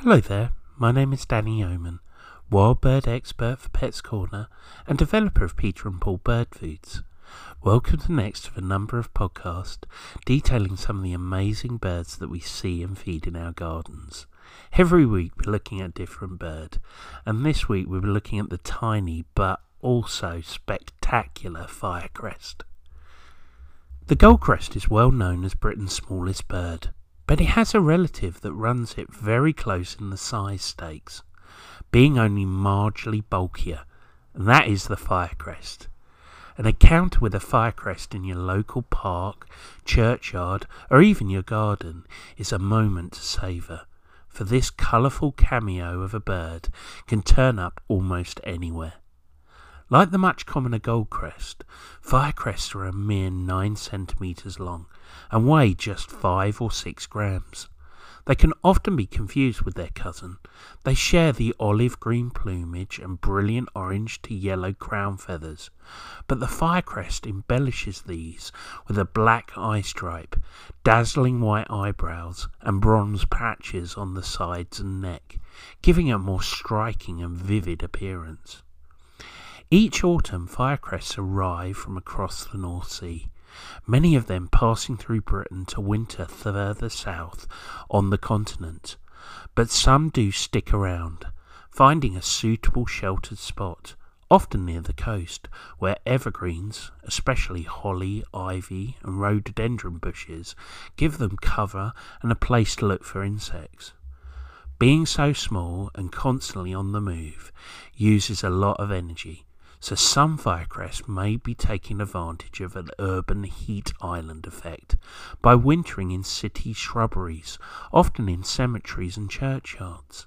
Hello there, my name is Danny Oman, wild bird expert for Pets Corner and developer of Peter and Paul Bird Foods. Welcome to the next of a number of podcasts detailing some of the amazing birds that we see and feed in our gardens. Every week we're looking at a different bird, and this week we were looking at the tiny but also spectacular firecrest. The goldcrest is well known as Britain's smallest bird but it has a relative that runs it very close in the size stakes, being only marginally bulkier, and that is the firecrest. An encounter with a firecrest in your local park, churchyard, or even your garden is a moment to savour, for this colourful cameo of a bird can turn up almost anywhere. Like the much commoner goldcrest, firecrests are a mere 9 centimetres long and weigh just 5 or 6 grams. They can often be confused with their cousin. They share the olive green plumage and brilliant orange to yellow crown feathers, but the firecrest embellishes these with a black eye stripe, dazzling white eyebrows, and bronze patches on the sides and neck, giving a more striking and vivid appearance. Each autumn, firecrests arrive from across the North Sea, many of them passing through Britain to winter further south on the continent. But some do stick around, finding a suitable sheltered spot, often near the coast, where evergreens, especially holly, ivy, and rhododendron bushes, give them cover and a place to look for insects. Being so small and constantly on the move uses a lot of energy, so some firecrests may be taking advantage of an urban heat island effect by wintering in city shrubberies, often in cemeteries and churchyards.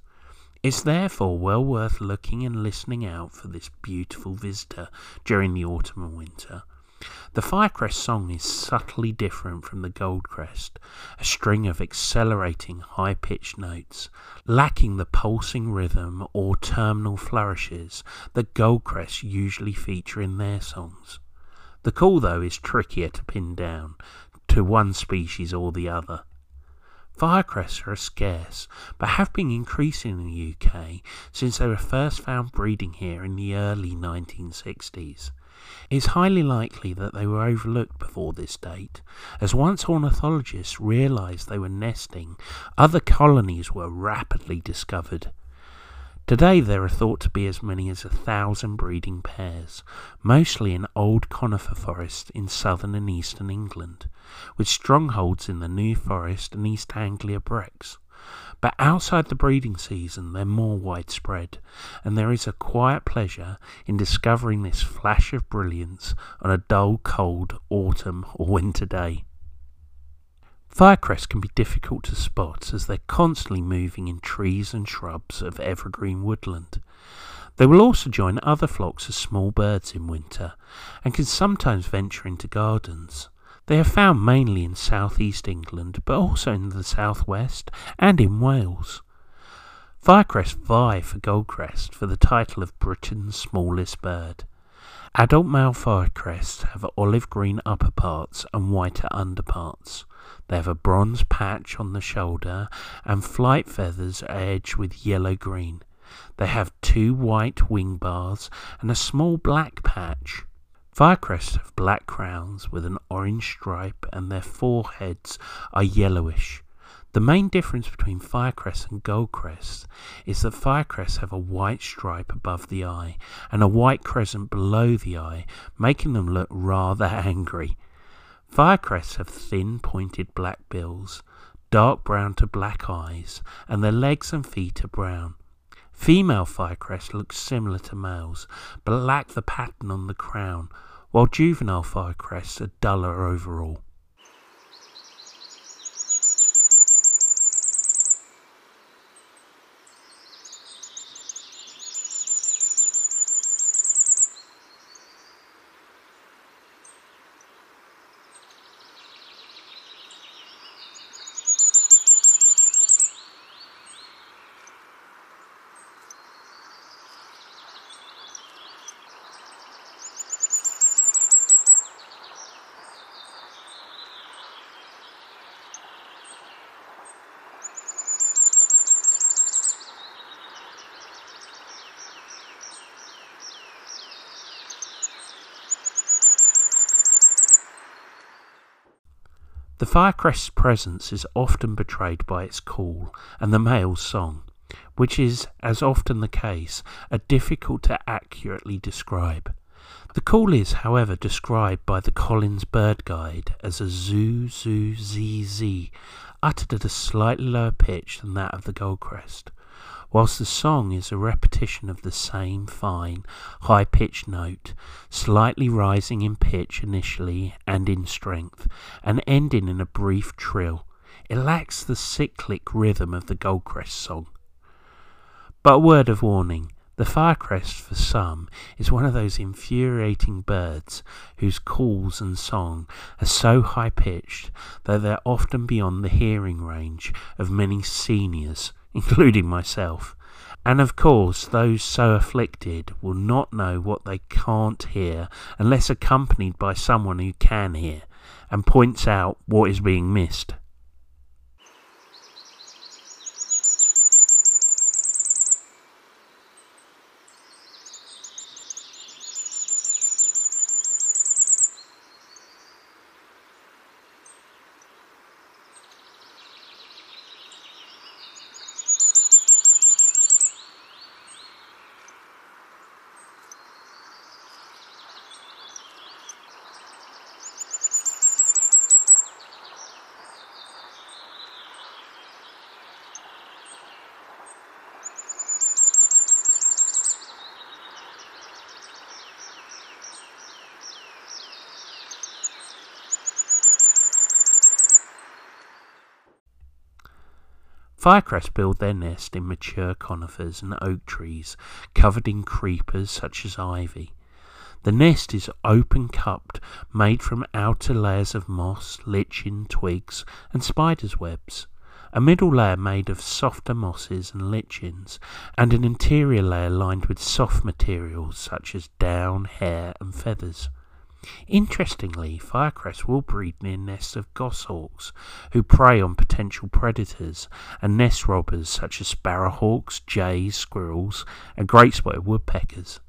It's therefore well worth looking and listening out for this beautiful visitor during the autumn and winter. The firecrest song is subtly different from the goldcrest, a string of accelerating high pitched notes, lacking the pulsing rhythm or terminal flourishes that goldcrests usually feature in their songs. The call, though, is trickier to pin down to one species or the other. Firecrests are scarce, but have been increasing in the UK since they were first found breeding here in the early 1960s. It is highly likely that they were overlooked before this date, as once ornithologists realized they were nesting, other colonies were rapidly discovered. Today there are thought to be as many as a thousand breeding pairs, mostly in old conifer forests in southern and eastern England, with strongholds in the New Forest and East Anglia brecks. But outside the breeding season, they're more widespread, and there is a quiet pleasure in discovering this flash of brilliance on a dull, cold autumn or winter day. Firecrests can be difficult to spot as they're constantly moving in trees and shrubs of evergreen woodland. They will also join other flocks of small birds in winter and can sometimes venture into gardens. They are found mainly in southeast England, but also in the southwest and in Wales. Firecrest vie for Goldcrest for the title of Britain's smallest bird. Adult male firecrests have olive green upperparts and whiter underparts. They have a bronze patch on the shoulder and flight feathers edged with yellow green. They have two white wing bars and a small black patch. Firecrests have black crowns with an orange stripe and their foreheads are yellowish. The main difference between firecrests and goldcrests is that firecrests have a white stripe above the eye and a white crescent below the eye, making them look rather angry. Firecrests have thin pointed black bills, dark brown to black eyes, and their legs and feet are brown. Female firecrests look similar to males, but lack the pattern on the crown, while juvenile firecrests are duller overall. Firecrest's presence is often betrayed by its call and the male's song, which is, as often the case, a difficult to accurately describe. The call is, however, described by the Collins Bird Guide as a zoo, zoo, zee, zee, uttered at a slightly lower pitch than that of the goldcrest, whilst the song is a repetition of the same fine, high pitched note, slightly rising in pitch initially and in strength, and ending in a brief trill. It lacks the cyclic rhythm of the goldcrest song. But a word of warning the firecrest, for some, is one of those infuriating birds whose calls and song are so high pitched that they're often beyond the hearing range of many seniors, including myself. And of course, those so afflicted will not know what they can't hear unless accompanied by someone who can hear and points out what is being missed. Firecrest build their nest in mature conifers and oak trees covered in creepers such as ivy. The nest is open cupped, made from outer layers of moss, lichen, twigs, and spiders' webs, a middle layer made of softer mosses and lichens, and an interior layer lined with soft materials such as down, hair, and feathers. Interestingly, firecrest will breed near nests of goshawks, who prey on potential predators and nest robbers such as sparrowhawks, jays, squirrels, and great spotted woodpeckers.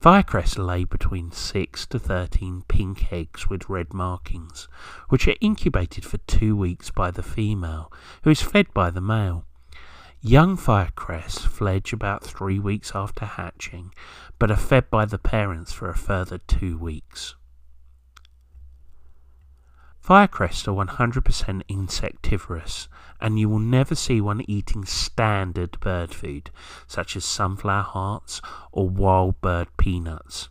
Firecrests lay between 6 to 13 pink eggs with red markings, which are incubated for two weeks by the female, who is fed by the male. Young firecrests fledge about three weeks after hatching, but are fed by the parents for a further two weeks. Firecrests are 100% insectivorous, and you will never see one eating standard bird food, such as sunflower hearts or wild bird peanuts.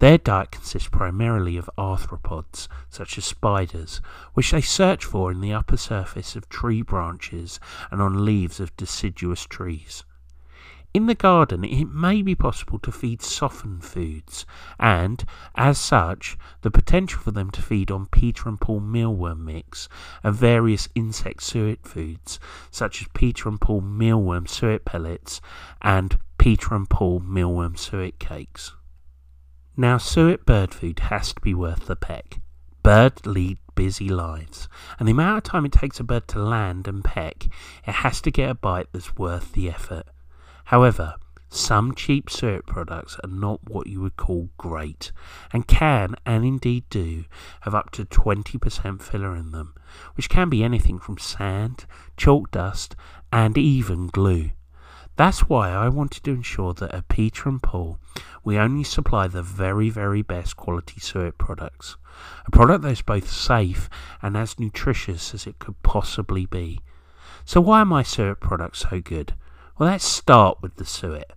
Their diet consists primarily of arthropods, such as spiders, which they search for in the upper surface of tree branches and on leaves of deciduous trees. In the garden, it may be possible to feed softened foods, and, as such, the potential for them to feed on Peter and Paul mealworm mix and various insect suet foods, such as Peter and Paul mealworm suet pellets and Peter and Paul mealworm suet cakes. Now, suet bird food has to be worth the peck. Birds lead busy lives, and the amount of time it takes a bird to land and peck, it has to get a bite that's worth the effort. However, some cheap suet products are not what you would call great, and can, and indeed do, have up to 20% filler in them, which can be anything from sand, chalk dust, and even glue. That's why I wanted to ensure that at Peter and Paul we only supply the very, very best quality suet products. A product that is both safe and as nutritious as it could possibly be. So why are my suet products so good? Well, let's start with the suet.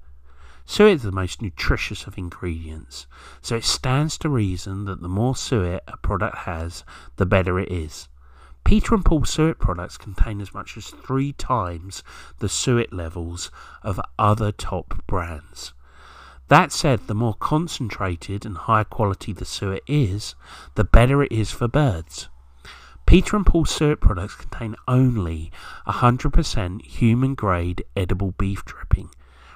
Suet is the most nutritious of ingredients, so it stands to reason that the more suet a product has, the better it is. Peter and Paul suet products contain as much as three times the suet levels of other top brands. That said, the more concentrated and higher quality the suet is, the better it is for birds. Peter and Paul suet products contain only 100% human grade edible beef dripping,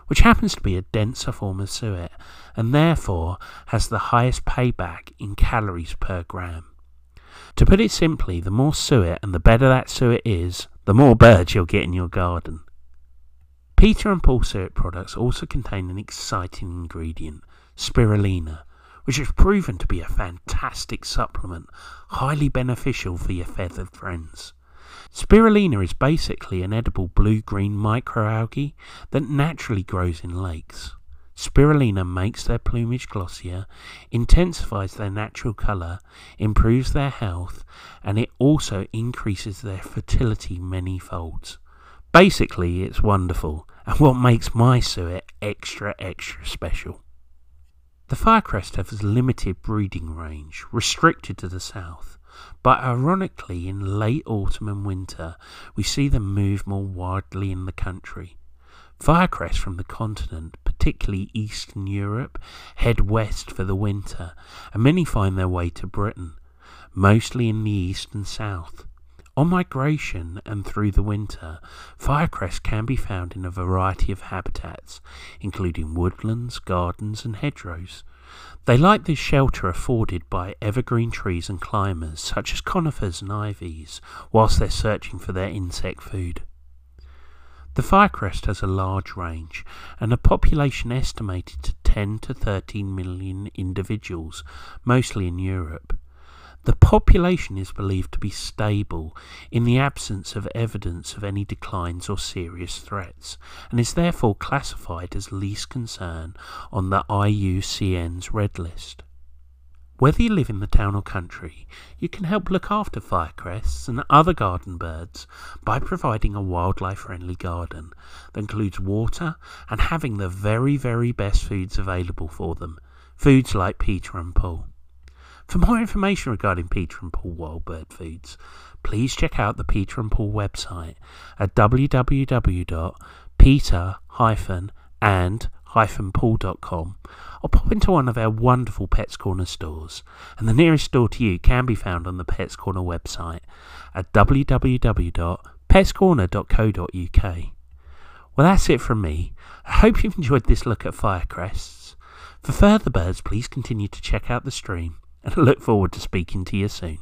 which happens to be a denser form of suet and therefore has the highest payback in calories per gram. To put it simply, the more suet and the better that suet is, the more birds you'll get in your garden. Peter and Paul suet products also contain an exciting ingredient, spirulina, which has proven to be a fantastic supplement, highly beneficial for your feathered friends. Spirulina is basically an edible blue-green microalgae that naturally grows in lakes. Spirulina makes their plumage glossier, intensifies their natural colour, improves their health, and it also increases their fertility many folds. Basically, it's wonderful, and what makes my suet extra, extra special. The firecrest has a limited breeding range, restricted to the south, but ironically, in late autumn and winter, we see them move more widely in the country. Firecrest from the continent, particularly Eastern Europe, head west for the winter, and many find their way to Britain, mostly in the east and south. On migration and through the winter, firecrest can be found in a variety of habitats, including woodlands, gardens, and hedgerows. They like the shelter afforded by evergreen trees and climbers, such as conifers and ivies, whilst they're searching for their insect food. The firecrest has a large range and a population estimated to 10 to 13 million individuals, mostly in Europe. The population is believed to be stable in the absence of evidence of any declines or serious threats, and is therefore classified as least concern on the IUCN's Red List. Whether you live in the town or country, you can help look after firecrests and other garden birds by providing a wildlife friendly garden that includes water and having the very, very best foods available for them. Foods like Peter and Paul. For more information regarding Peter and Paul Wild Bird Foods, please check out the Peter and Paul website at www.peter-and paul.com or pop into one of our wonderful Pets Corner stores. And the nearest store to you can be found on the Pets Corner website at www.petscorner.co.uk. Well, that's it from me. I hope you've enjoyed this look at firecrests. For further birds, please continue to check out the stream, and I look forward to speaking to you soon.